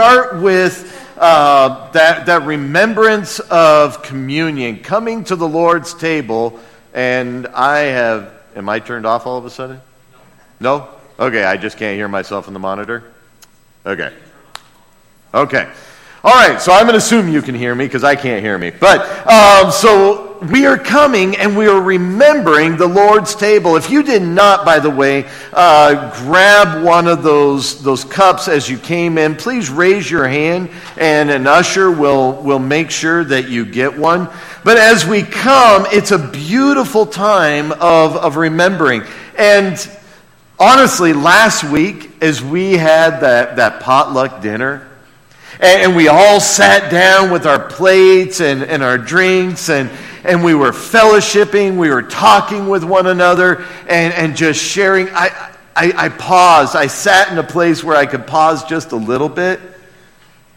start with uh, that, that remembrance of communion, coming to the Lord's table. And I have, am I turned off all of a sudden? No? Okay, I just can't hear myself in the monitor? Okay. Okay. All right, so I'm going to assume you can hear me because I can't hear me. But um, so we are coming and we are remembering the Lord's table. If you did not, by the way, uh, grab one of those, those cups as you came in, please raise your hand and an usher will, will make sure that you get one. But as we come, it's a beautiful time of, of remembering. And honestly, last week, as we had that, that potluck dinner, and, we all sat down with our plates and, and our drinks, and, and we were fellowshipping, we were talking with one another, and, and just sharing. I, I, I paused. I sat in a place where I could pause just a little bit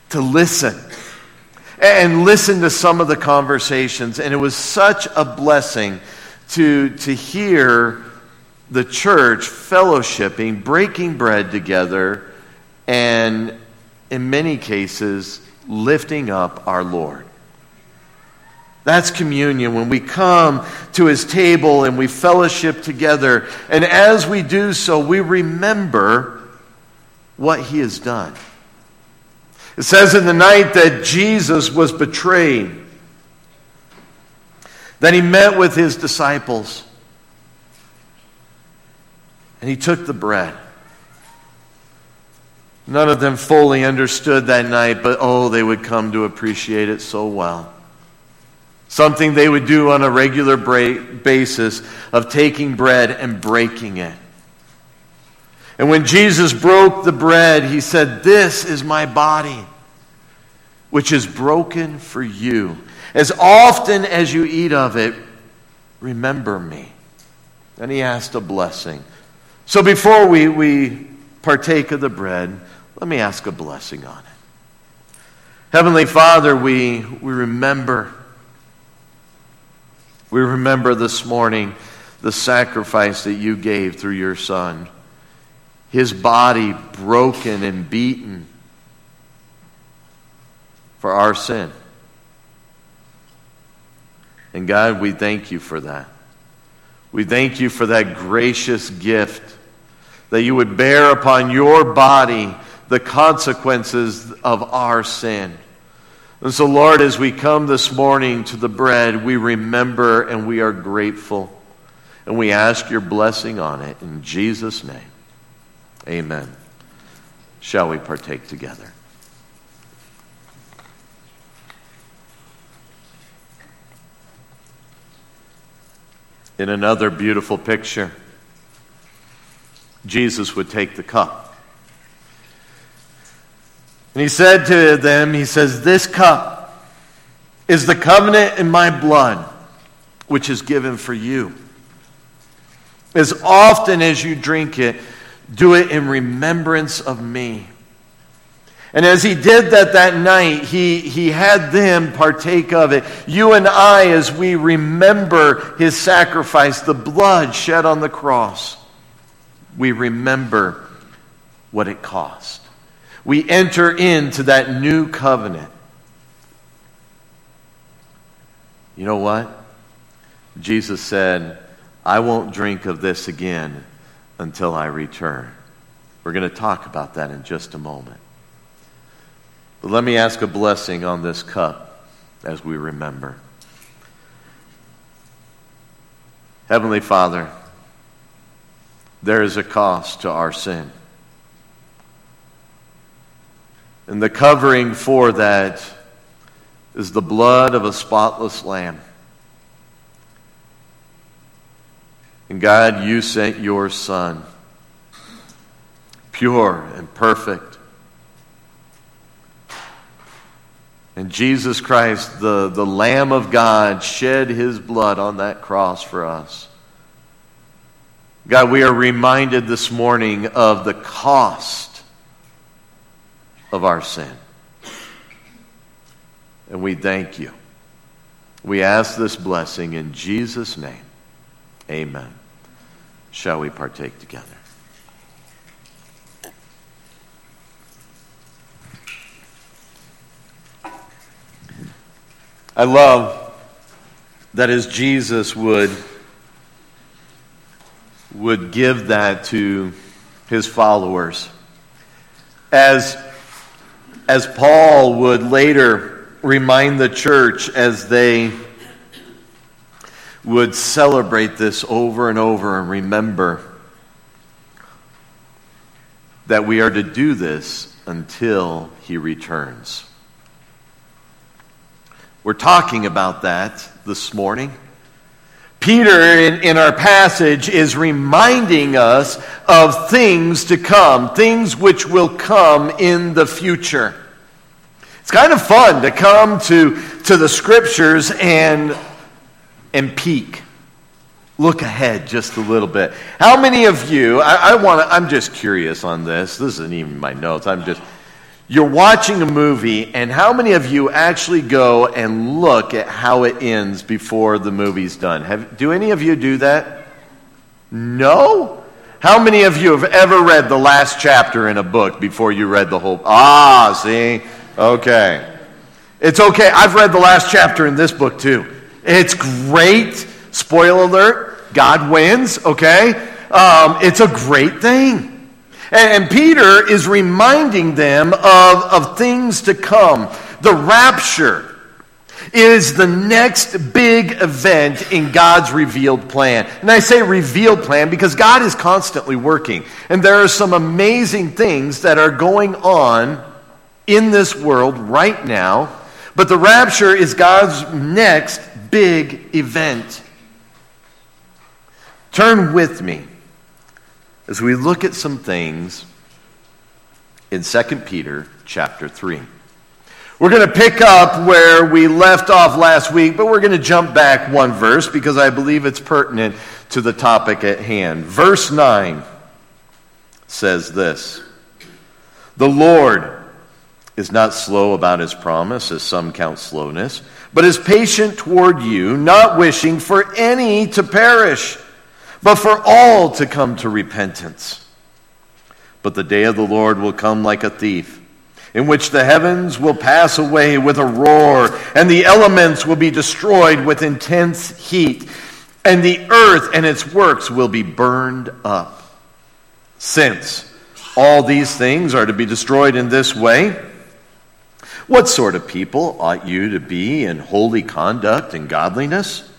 to listen and listen to some of the conversations. And it was such a blessing to, to hear the church fellowshipping, breaking bread together, and in many cases, lifting up our Lord. That's communion when we come to his table and we fellowship together. And as we do so, we remember what he has done. It says in the night that Jesus was betrayed, that he met with his disciples, and he took the bread. None of them fully understood that night, but oh, they would come to appreciate it so well. Something they would do on a regular basis of taking bread and breaking it. And when Jesus broke the bread, he said, This is my body, which is broken for you. As often as you eat of it, remember me. And he asked a blessing. So before we, we partake of the bread, let me ask a blessing on it. Heavenly Father, we, we remember. We remember this morning the sacrifice that you gave through your Son. His body broken and beaten for our sin. And God, we thank you for that. We thank you for that gracious gift that you would bear upon your body the consequences of our sin. And so, Lord, as we come this morning to the bread, we remember and we are grateful. And we ask your blessing on it in Jesus' name. Amen. Shall we partake together? In another beautiful picture, Jesus would take the cup. And he said to them, He says, This cup is the covenant in my blood, which is given for you. As often as you drink it, do it in remembrance of me. And as he did that that night, he, he had them partake of it. You and I, as we remember his sacrifice, the blood shed on the cross, we remember what it cost we enter into that new covenant. You know what? Jesus said, I won't drink of this again until I return. We're going to talk about that in just a moment. But let me ask a blessing on this cup as we remember. Heavenly Father, there is a cost to our sin. And the covering for that is the blood of a spotless lamb. And God, you sent your Son, pure and perfect. And Jesus Christ, the, the Lamb of God, shed his blood on that cross for us. God, we are reminded this morning of the cost of our sin. And we thank you. We ask this blessing in Jesus' name. Amen. Shall we partake together? I love that as Jesus would would give that to his followers as as Paul would later remind the church as they would celebrate this over and over and remember that we are to do this until he returns. We're talking about that this morning. Peter, in, in our passage, is reminding us of things to come, things which will come in the future. It's kind of fun to come to, to the scriptures and, and peek. Look ahead just a little bit. How many of you, I, I want I'm just curious on this. This isn't even my notes. I'm just, you're watching a movie, and how many of you actually go and look at how it ends before the movie's done? Have, do any of you do that? No? How many of you have ever read the last chapter in a book before you read the whole? Ah, see? Okay. It's okay. I've read the last chapter in this book too. It's great. Spoiler alert God wins, okay? Um, it's a great thing. And, Peter is reminding them of, of things to come. The rapture is the next big event in God's revealed plan. And I say revealed plan because God is constantly working. And there are some amazing things that are going on in this world right now. But the rapture is God's next big event. Turn with me as we look at some things in 2 Peter chapter 3. We're going to pick up where we left off last week, but we're going to jump back one verse because I believe it's pertinent to the topic at hand. Verse 9 says this The Lord is not slow about his promise, as some count slowness, but is patient toward you, not wishing for any to perish but for all to come to repentance. But the day of the Lord will come like a thief, in which the heavens will pass away with a roar, and the elements will be destroyed with intense heat, and the earth and its works will be burned up. Since all these things are to be destroyed in this way, what sort of people ought you to be in holy conduct and godliness?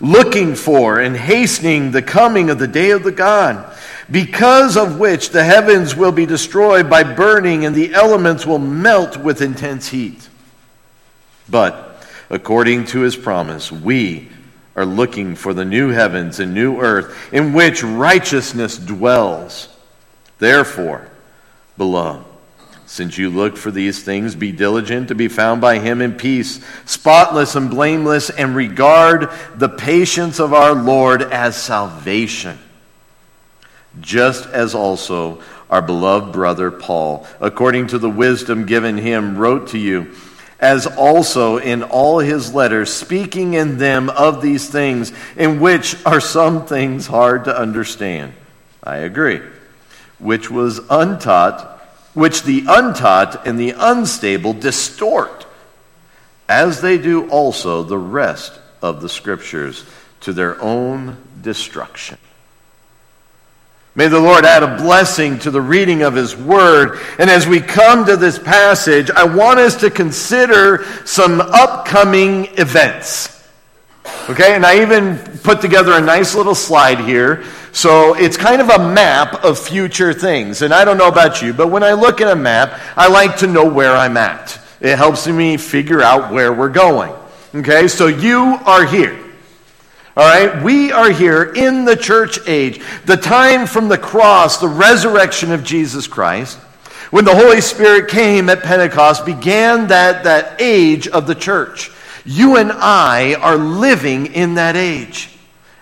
Looking for and hastening the coming of the day of the God, because of which the heavens will be destroyed by burning and the elements will melt with intense heat. But according to his promise, we are looking for the new heavens and new earth in which righteousness dwells. Therefore, beloved, since you look for these things, be diligent to be found by him in peace, spotless and blameless, and regard the patience of our Lord as salvation. Just as also our beloved brother Paul, according to the wisdom given him, wrote to you, as also in all his letters, speaking in them of these things, in which are some things hard to understand. I agree. Which was untaught which the untaught and the unstable distort, as they do also the rest of the Scriptures to their own destruction. May the Lord add a blessing to the reading of His Word. And as we come to this passage, I want us to consider some upcoming events. Okay, and I even put together a nice little slide here so it's kind of a map of future things. And I don't know about you, but when I look at a map, I like to know where I'm at. It helps me figure out where we're going. Okay, so you are here. All right, we are here in the church age, the time from the cross, the resurrection of Jesus Christ, when the Holy Spirit came at Pentecost, began that, that age of the church. You and I are living in that age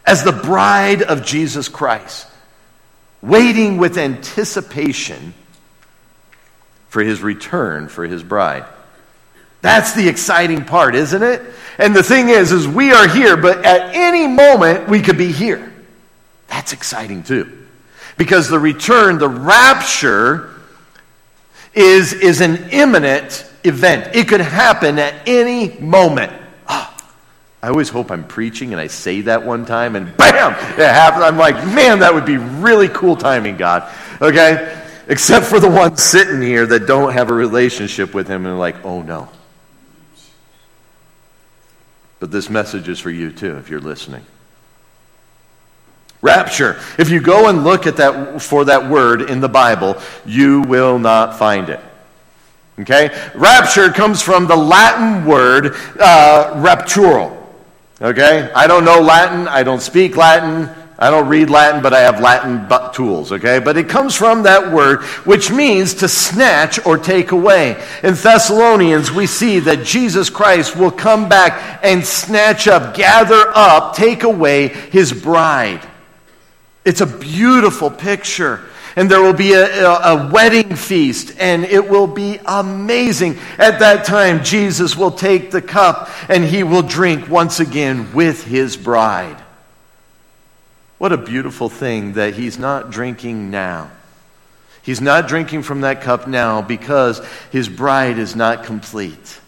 as the bride of Jesus Christ, waiting with anticipation for his return for his bride. That's the exciting part, isn't it? And the thing is is we are here, but at any moment we could be here. That's exciting too. Because the return, the rapture is is an imminent event. It could happen at any moment. I always hope I'm preaching and I say that one time and bam, it happens. I'm like, man, that would be really cool timing, God. Okay? Except for the ones sitting here that don't have a relationship with Him and like, oh no. But this message is for you too, if you're listening. Rapture. If you go and look at that for that word in the Bible, you will not find it. Okay? Rapture comes from the Latin word uh, raptural. Okay? I don't know Latin. I don't speak Latin. I don't read Latin, but I have Latin but tools, okay? But it comes from that word, which means to snatch or take away. In Thessalonians, we see that Jesus Christ will come back and snatch up, gather up, take away his bride. It's a beautiful picture. And there will be a, a, a, wedding feast, and it will be amazing. At that time, Jesus will take the cup and he will drink once again with his bride. What a beautiful thing that he's not drinking now. He's not drinking from that cup now because his bride is not complete.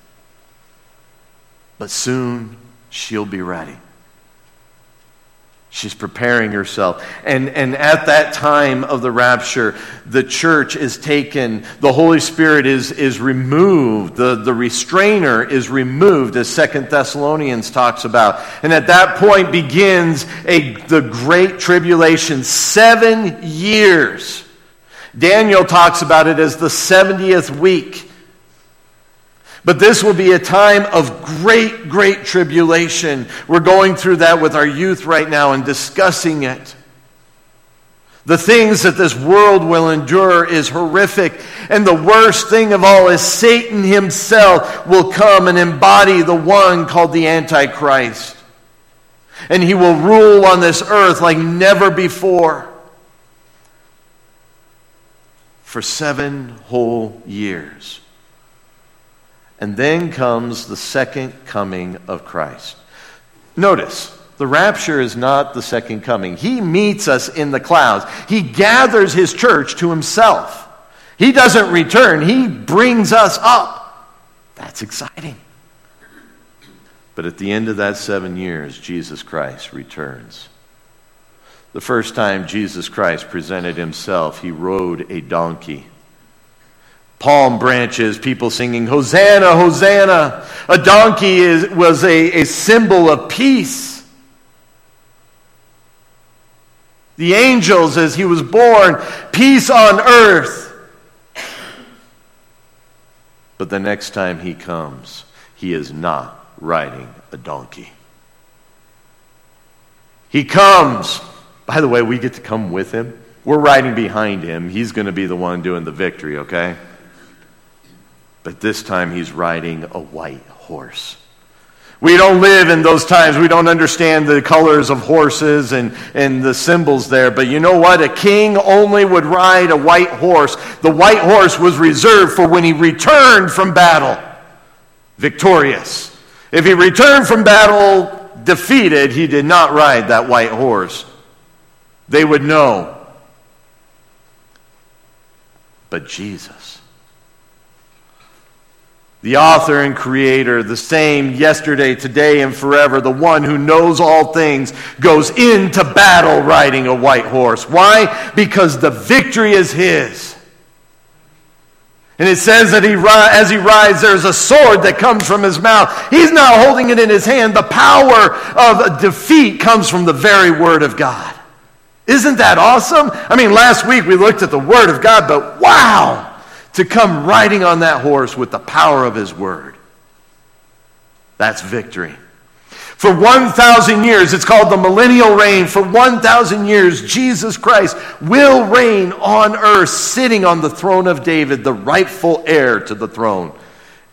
But soon she'll be ready. She's preparing herself. And, and at that time of the rapture, the church is taken, the Holy Spirit is, is removed, the, the restrainer is removed, as Second Thessalonians talks about. And at that point begins a, the great tribulation, seven years. Daniel talks about it as the 70th week. But this will be a time of great, great tribulation. We're going through that with our youth right now and discussing it. The things that this world will endure is horrific. And the worst thing of all is Satan himself will come and embody the one called the Antichrist. And he will rule on this earth like never before for seven whole years. And then comes the second coming of Christ. Notice, the rapture is not the second coming. He meets us in the clouds, He gathers His church to Himself. He doesn't return, He brings us up. That's exciting. But at the end of that seven years, Jesus Christ returns. The first time Jesus Christ presented himself, he rode a donkey palm branches, people singing, Hosanna, Hosanna. A donkey is, was a, a symbol of peace. The angels, as he was born, peace on earth. But the next time he comes, he is not riding a donkey. He comes. By the way, we get to come with him. We're riding behind him. He's going to be the one doing the victory, okay? But this time he's riding a white horse. We don't live in those times. We don't understand the colors of horses and, and the symbols there. But you know what? A king only would ride a white horse. The white horse was reserved for when he returned from battle victorious. If he returned from battle defeated, he did not ride that white horse. They would know. But Jesus the author and creator, the same yesterday, today, and forever, the one who knows all things, goes into battle riding a white horse. Why? Because the victory is his. And it says that he, as he rides, there's a sword that comes from his mouth. He's not holding it in his hand. The power of defeat comes from the very word of God. Isn't that awesome? I mean, last week we looked at the word of God, but wow! To come riding on that horse with the power of his word. That's victory. For 1,000 years, it's called the millennial reign. For 1,000 years, Jesus Christ will reign on earth, sitting on the throne of David, the rightful heir to the throne.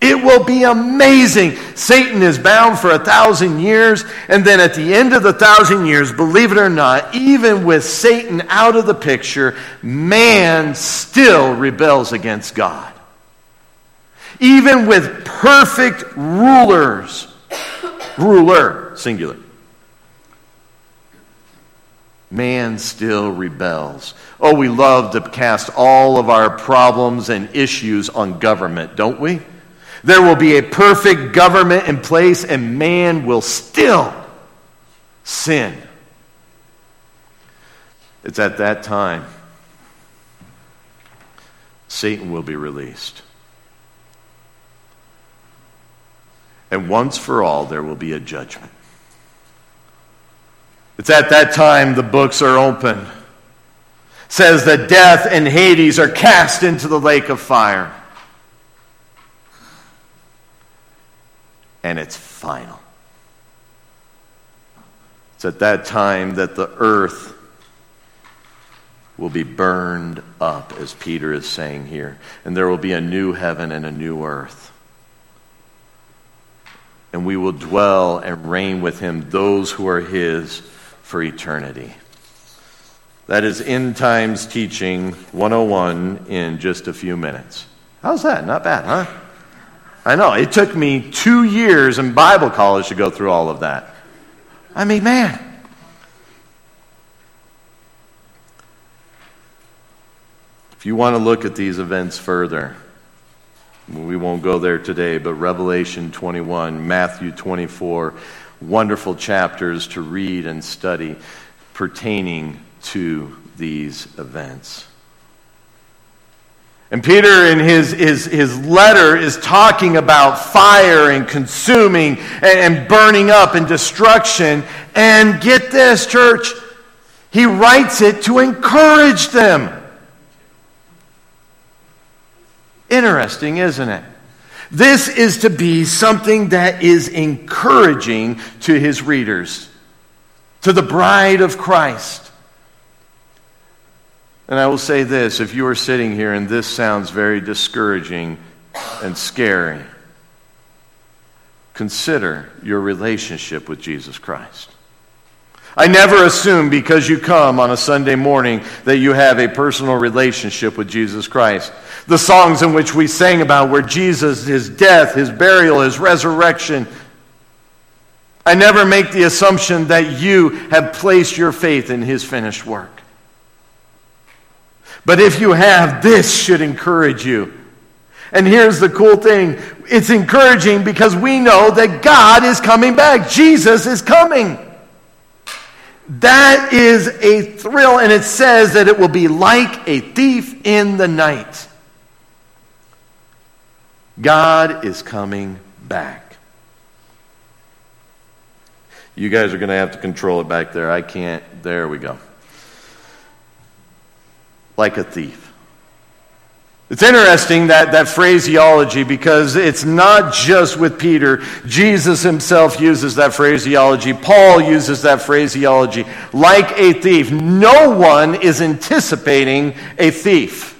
It will be amazing. Satan is bound for a thousand years, and then at the end of the thousand years, believe it or not, even with Satan out of the picture, man still rebels against God. Even with perfect rulers, ruler, singular, man still rebels. Oh, we love to cast all of our problems and issues on government, don't we? There will be a perfect government in place, and man will still sin. It's at that time Satan will be released. And once for all, there will be a judgment. It's at that time the books are open. says that death and Hades are cast into the lake of fire. And it's final. It's at that time that the earth will be burned up, as Peter is saying here. And there will be a new heaven and a new earth. And we will dwell and reign with him, those who are his, for eternity. That is End Times Teaching 101 in just a few minutes. How's that? Not bad, huh? I know. It took me two years in Bible college to go through all of that. I mean, man. If you want to look at these events further, we won't go there today, but Revelation 21, Matthew 24, wonderful chapters to read and study pertaining to these events. And Peter, in his, his, his letter, is talking about fire and consuming and, and burning up and destruction. And get this, church, he writes it to encourage them. Interesting, isn't it? This is to be something that is encouraging to his readers, to the bride of Christ. And I will say this if you are sitting here and this sounds very discouraging and scary, consider your relationship with Jesus Christ. I never assume because you come on a Sunday morning that you have a personal relationship with Jesus Christ. The songs in which we sang about where Jesus, his death, his burial, his resurrection, I never make the assumption that you have placed your faith in his finished work. But if you have, this should encourage you. And here's the cool thing it's encouraging because we know that God is coming back, Jesus is coming. That is a thrill, and it says that it will be like a thief in the night. God is coming back. You guys are going to have to control it back there. I can't. There we go like a thief. It's interesting that, that phraseology because it's not just with Peter. Jesus himself uses that phraseology. Paul uses that phraseology. Like a thief. No one is anticipating a thief.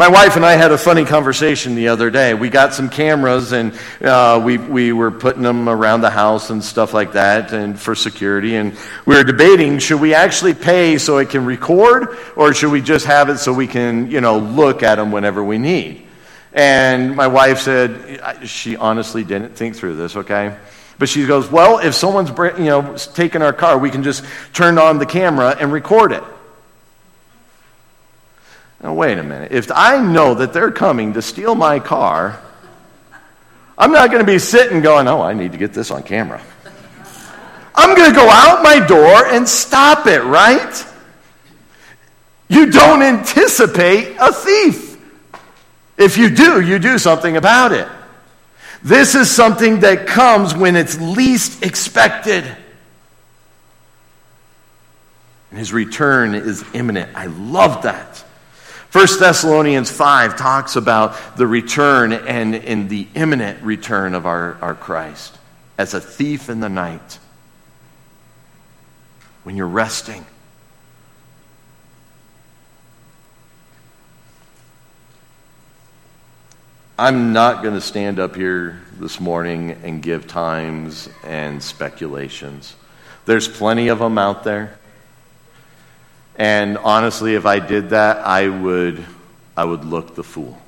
My wife and I had a funny conversation the other day. We got some cameras and uh, we, we were putting them around the house and stuff like that and for security. And we were debating should we actually pay so it can record or should we just have it so we can, you know, look at them whenever we need? And my wife said she honestly didn't think through this, okay? But she goes, well, if someone's, you know, taking our car, we can just turn on the camera and record it. Now, wait a minute. If I know that they're coming to steal my car, I'm not going to be sitting going, oh, I need to get this on camera. I'm going to go out my door and stop it, right? You don't anticipate a thief. If you do, you do something about it. This is something that comes when it's least expected. And his return is imminent. I love that. 1 Thessalonians 5 talks about the return and in the imminent return of our, our Christ as a thief in the night. When you're resting. I'm not going to stand up here this morning and give times and speculations. There's plenty of them out there. And honestly, if I did that, I would, I would look the fool.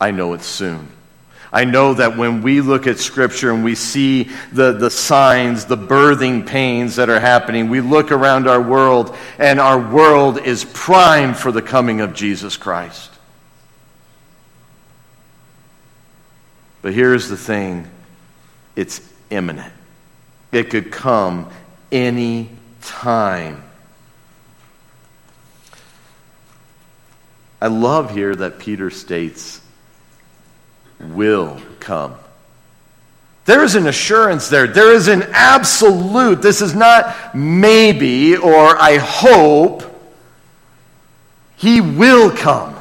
I know it's soon. I know that when we look at Scripture and we see the, the signs, the birthing pains that are happening, we look around our world and our world is primed for the coming of Jesus Christ. But here's the thing it's imminent, it could come any time. I love here that Peter states, will come. There is an assurance there. There is an absolute. This is not maybe or I hope. He will come.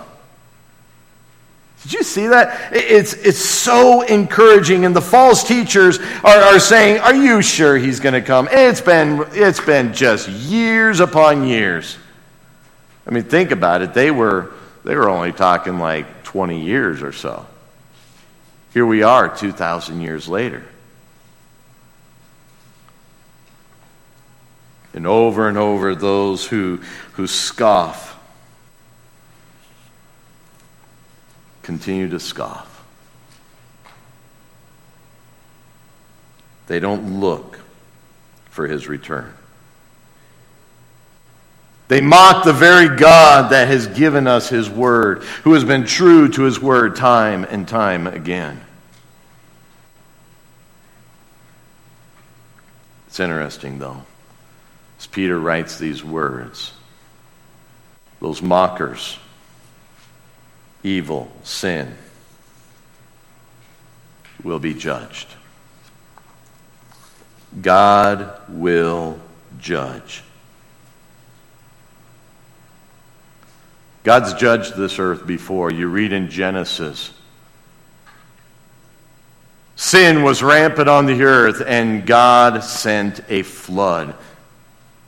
Did you see that? It's, it's so encouraging. And the false teachers are, are saying, Are you sure he's going to come? It's been, it's been just years upon years. I mean, think about it. They were, they were only talking like 20 years or so. Here we are 2,000 years later. And over and over, those who, who scoff continue to scoff. They don't look for his return. They mock the very God that has given us his word, who has been true to his word time and time again. It's interesting, though, as Peter writes these words, those mockers evil, sin, will be judged. God will judge. God's judged this earth before. You read in Genesis. Sin was rampant on the earth, and God sent a flood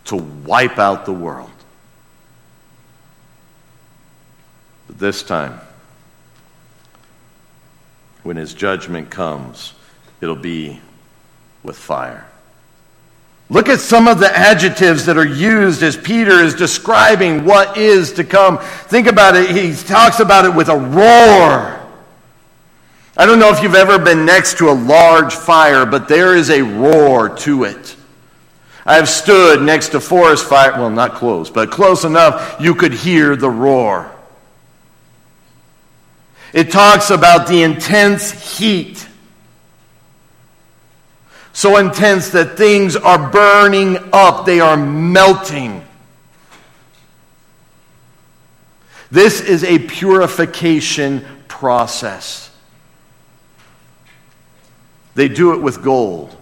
to wipe out the world. But this time, when his judgment comes, it'll be with fire. Look at some of the adjectives that are used as Peter is describing what is to come. Think about it. He talks about it with a roar. I don't know if you've ever been next to a large fire, but there is a roar to it. I have stood next to forest fire, well, not close, but close enough you could hear the roar. It talks about the intense heat. So intense that things are burning up, they are melting. This is a purification process. They do it with gold.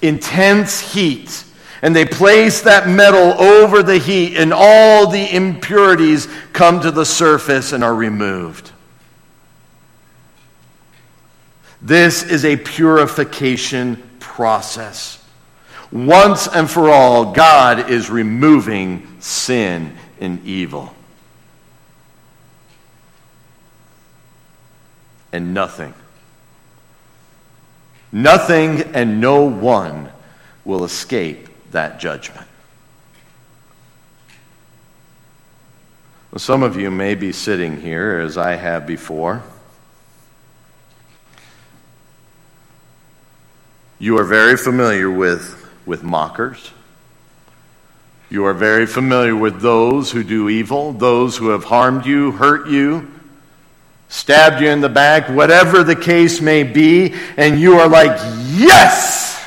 Intense heat. And they place that metal over the heat, and all the impurities come to the surface and are removed. This is a purification process. Once and for all, God is removing sin and evil. And nothing, nothing and no one will escape that judgment. Well, some of you may be sitting here, as I have before You are very familiar with, with mockers. You are very familiar with those who do evil, those who have harmed you, hurt you, stabbed you in the back, whatever the case may be, and you are like, yes,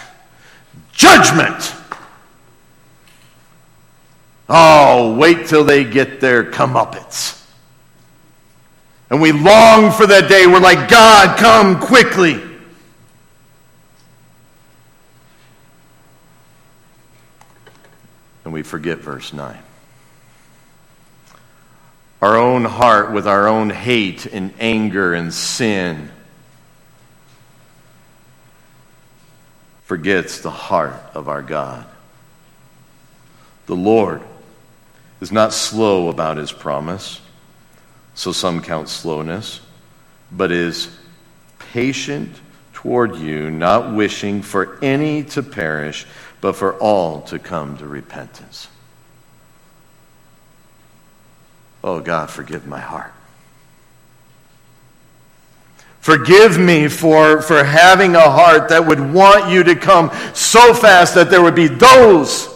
judgment. Oh, wait till they get their comeuppance. And we long for that day. We're like, God, come quickly. And we forget verse 9. Our own heart with our own hate and anger and sin forgets the heart of our God. The Lord is not slow about his promise, so some count slowness, but is patient toward you, not wishing for any to perish but for all to come to repentance. Oh, God, forgive my heart. Forgive me for, for having a heart that would want you to come so fast that there would be those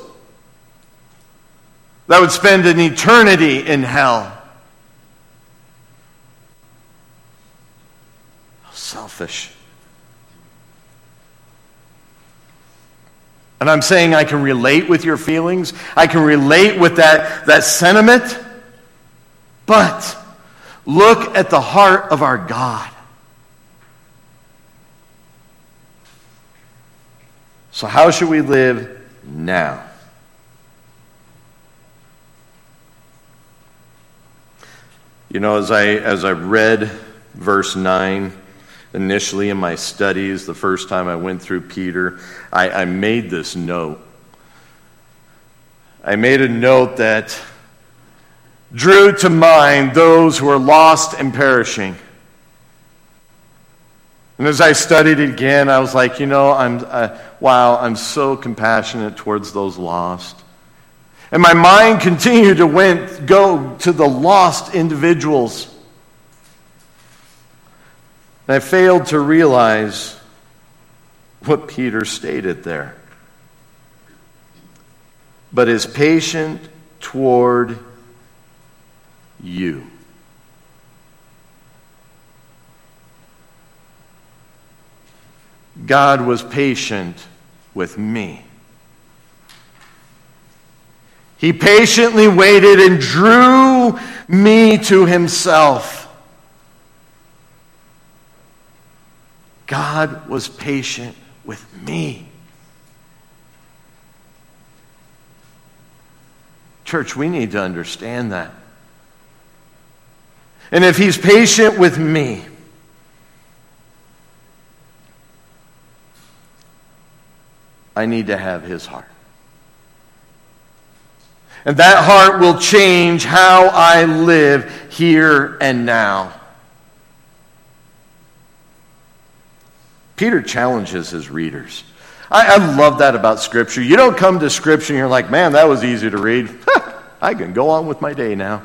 that would spend an eternity in hell. How selfish. And I'm saying I can relate with your feelings. I can relate with that, that sentiment. But look at the heart of our God. So, how should we live now? You know, as I, as I read verse 9 initially in my studies, the first time I went through Peter, I, I made this note. I made a note that drew to mind those who are lost and perishing. And as I studied it again, I was like, you know, I'm, uh, wow, I'm so compassionate towards those lost. And my mind continued to went, go to the lost individuals. And I failed to realize what Peter stated there. But is patient toward you. God was patient with me. He patiently waited and drew me to himself. God was patient with me. Church, we need to understand that. And if He's patient with me, I need to have His heart. And that heart will change how I live here and now. Peter challenges his readers. I, I, love that about Scripture. You don't come to Scripture and you're like, man, that was easy to read. I can go on with my day now.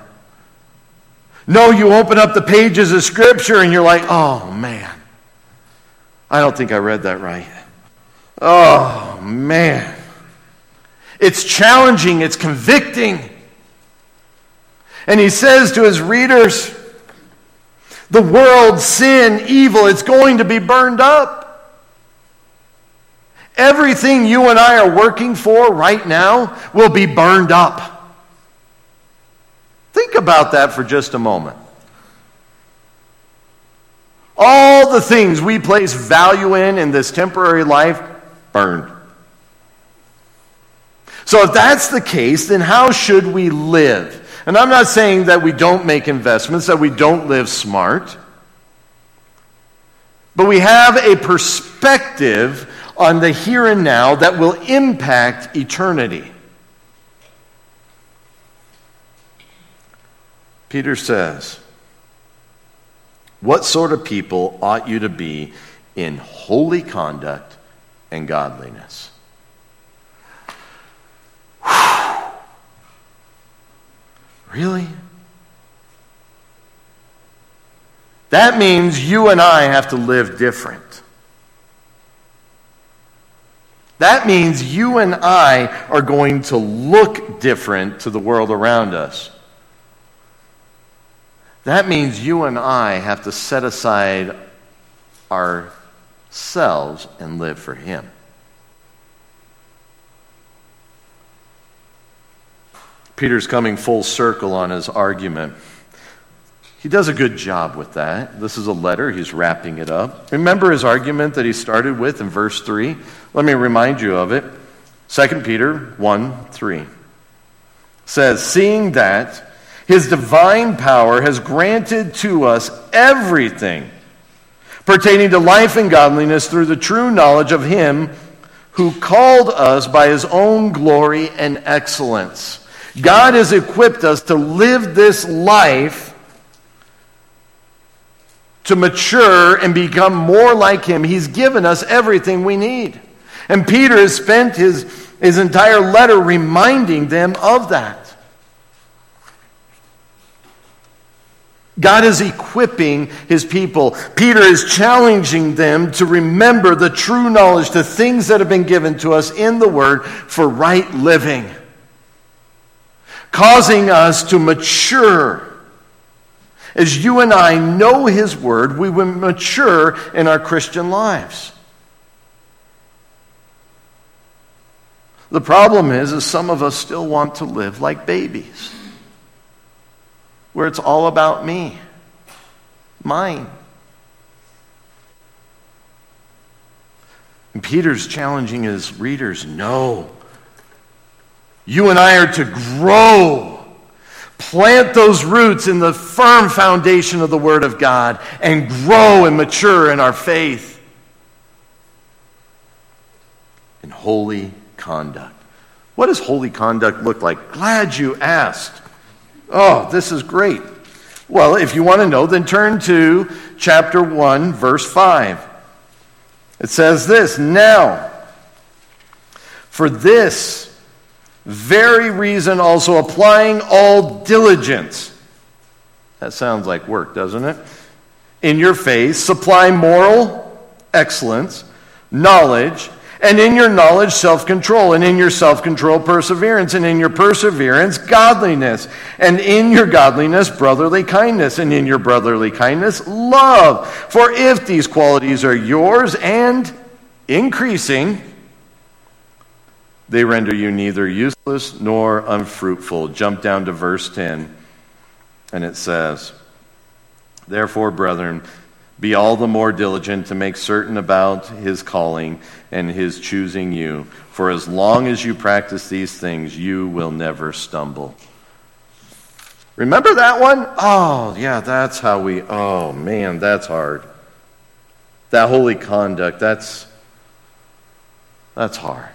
No, you open up the pages of Scripture and you're like, oh, man, I don't think I read that right. Oh, man. It's challenging, it's convicting. And he says to his readers, the world, sin, evil, it's going to be burned up. Everything you and I are working for right now will be burned up. Think about that for just a moment. All the things we place value in in this temporary life, burned. So, if that's the case, then how should we live? And I'm not saying that we don't make investments, that we don't live smart. But we have a perspective on the here and now that will impact eternity. Peter says, What sort of people ought you to be in holy conduct and godliness? Really? That means you and I have to live different. That means you and I are going to look different to the world around us. That means you and I have to set aside ourselves and live for Him. Peter's coming full circle on his argument. He does a good job with that. This is a letter, he's wrapping it up. Remember his argument that he started with in verse 3? Let me remind you of it. 2 Peter 1 3 says, Seeing that his divine power has granted to us everything pertaining to life and godliness through the true knowledge of him who called us by his own glory and excellence. God has equipped us to live this life to mature and become more like Him. He's given us everything we need. And Peter has spent his, his entire letter reminding them of that. God is equipping his people. Peter is challenging them to remember the true knowledge, the things that have been given to us in the Word for right living, causing us to mature As you and I know His Word, we will mature in our Christian lives. The problem is, is some of us still want to live like babies, where it's all about me, mine. And Peter's challenging his readers no. You and I are to grow. Plant those roots in the firm foundation of the Word of God and grow and mature in our faith. In holy conduct. What does holy conduct look like? Glad you asked. Oh, this is great. Well, if you want to know, then turn to chapter 1, verse 5. It says this Now, for this very reason, also applying all diligence. That sounds like work, doesn't it? In your faith, supply moral excellence, knowledge, and in your knowledge, self control, and in your self control, perseverance, and in your perseverance, godliness, and in your godliness, brotherly kindness, and in your brotherly kindness, love. For if these qualities are yours and increasing, they render you neither useless nor unfruitful. Jump down to verse 10, and it says, Therefore, brethren, be all the more diligent to make certain about his calling and his choosing you. For as long as you practice these things, you will never stumble. Remember that one? Oh, yeah, that's how we, oh man, that's hard. That holy conduct, that's, that's hard.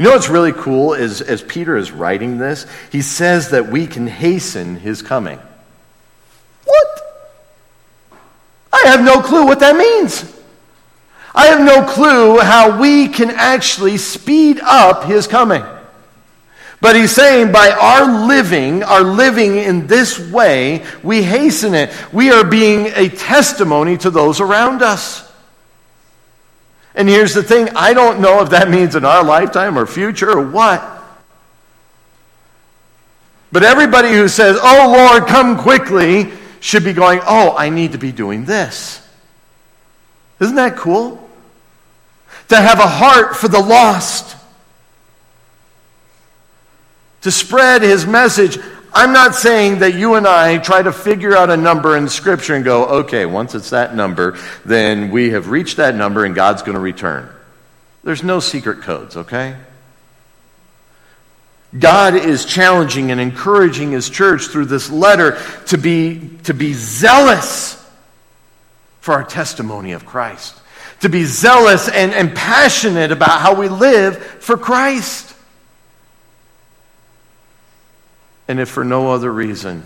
You know what's really cool is as Peter is writing this, he says that we can hasten his coming. What? I have no clue what that means. I have no clue how we can actually speed up his coming. But he's saying by our living, our living in this way, we hasten it. We are being a testimony to those around us. And here's the thing I don't know if that means in our lifetime or future or what. But everybody who says, Oh Lord, come quickly, should be going, Oh, I need to be doing this. Isn't that cool? To have a heart for the lost. To spread his message. I'm not saying that you and I try to figure out a number in Scripture and go, okay, once it's that number, then we have reached that number and God's going to return. There's no secret codes, okay? God is challenging and encouraging his church through this letter to be, to be zealous for our testimony of Christ, to be zealous and, and passionate about how we live for Christ. And if for no other reason,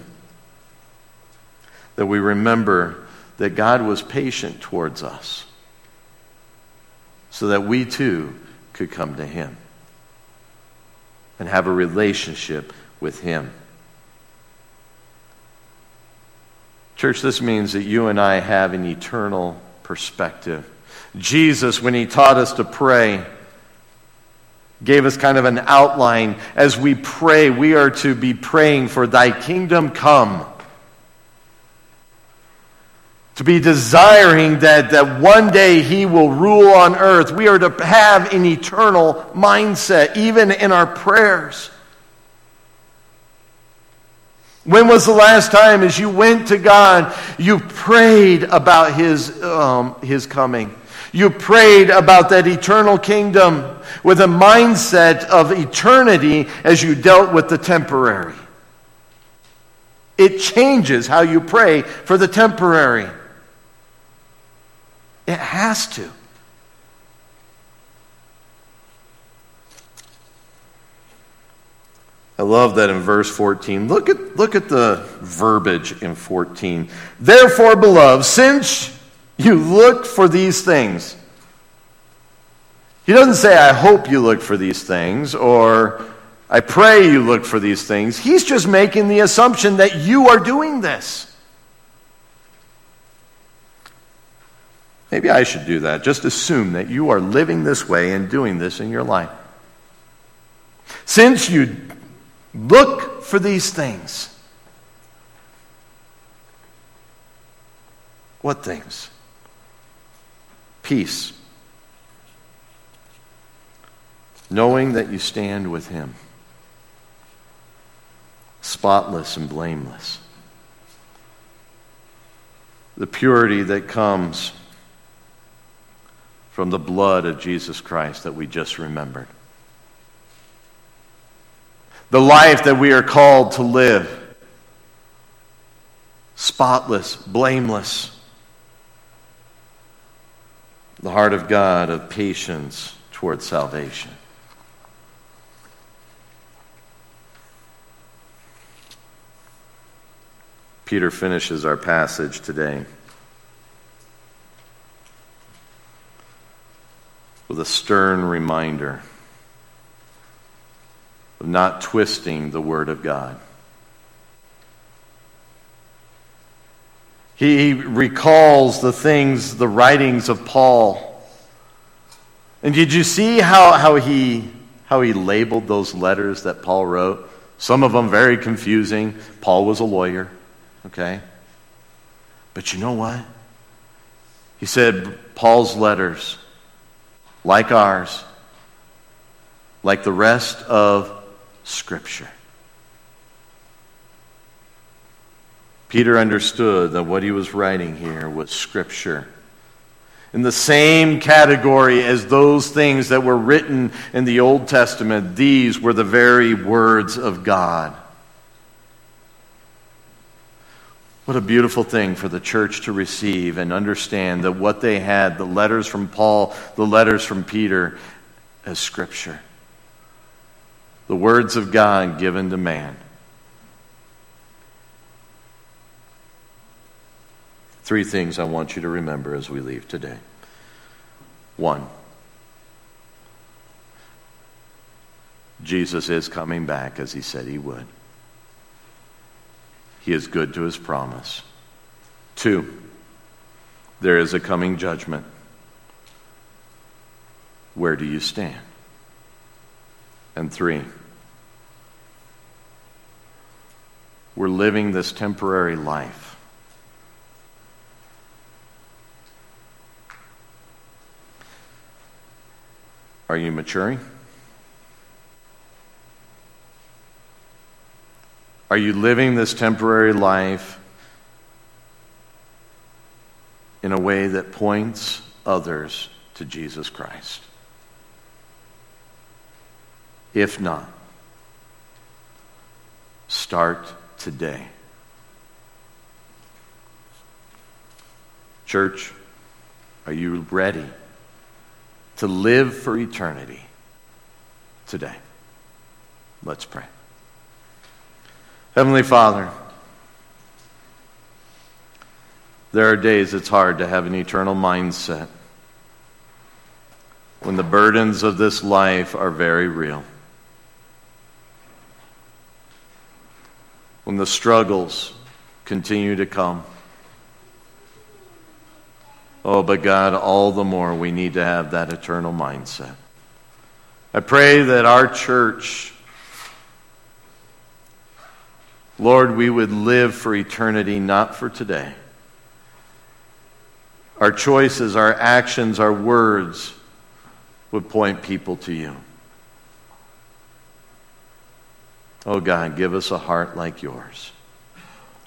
that we remember that God was patient towards us so that we too could come to Him and have a relationship with Him. Church, this means that you and I have an eternal perspective. Jesus, when he taught us to pray, gave us kind of an outline. As we pray, we are to be praying for thy kingdom come. To be desiring that, that one day he will rule on earth. We are to have an eternal mindset, even in our prayers. When was the last time, as you went to God, you prayed about His, um, his coming? You prayed about that eternal kingdom with a mindset of eternity as you dealt with the temporary. It changes how you pray for the temporary. It has to. I love that in verse 14. Look at, look at the verbiage in 14. Therefore, beloved, since you look for these things, he doesn't say, I hope you look for these things, or I pray you look for these things. He's just making the assumption that you are doing this. Maybe I should do that. Just assume that you are living this way and doing this in your life. Since you Look for these things. What things? Peace. Knowing that you stand with Him, spotless and blameless. The purity that comes from the blood of Jesus Christ that we just remembered. The life that we are called to live spotless, blameless. The heart of God of patience towards salvation. Peter finishes our passage today with a stern reminder of not twisting the Word of God. He recalls the things, the writings of Paul. And did you see how, how, he, how he labeled those letters that Paul wrote? Some of them very confusing. Paul was a lawyer, okay? But you know what? He said Paul's letters, like ours, like the rest of Scripture, Peter understood that what he was writing here was Scripture. In the same category as those things that were written in the Old Testament, these were the very words of God. What a beautiful thing for the church to receive and understand that what they had, the letters from Paul, the letters from Peter, as Scripture. The words of God given to man. Three things I want you to remember as we leave today. One, Jesus is coming back as he said he would. He is good to his promise. Two, there is a coming judgment. Where do you stand? And three, we're living this temporary life Are you maturing? Are you living this temporary life in a way that points others to Jesus Christ? If not, start today. Church, are you ready? To live for eternity today. Let's pray. Heavenly Father, there are days it's hard to have an eternal mindset when the burdens of this life are very real. When the struggles continue to come. Oh, but God, all the more we need to have that eternal mindset. I pray that our church, Lord, we would live for eternity, not for today. Our choices, our actions, our words would point people to you. Oh God, give us a heart like yours.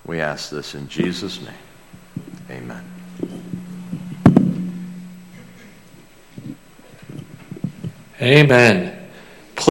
We ask this in Jesus' name. Amen. Amen.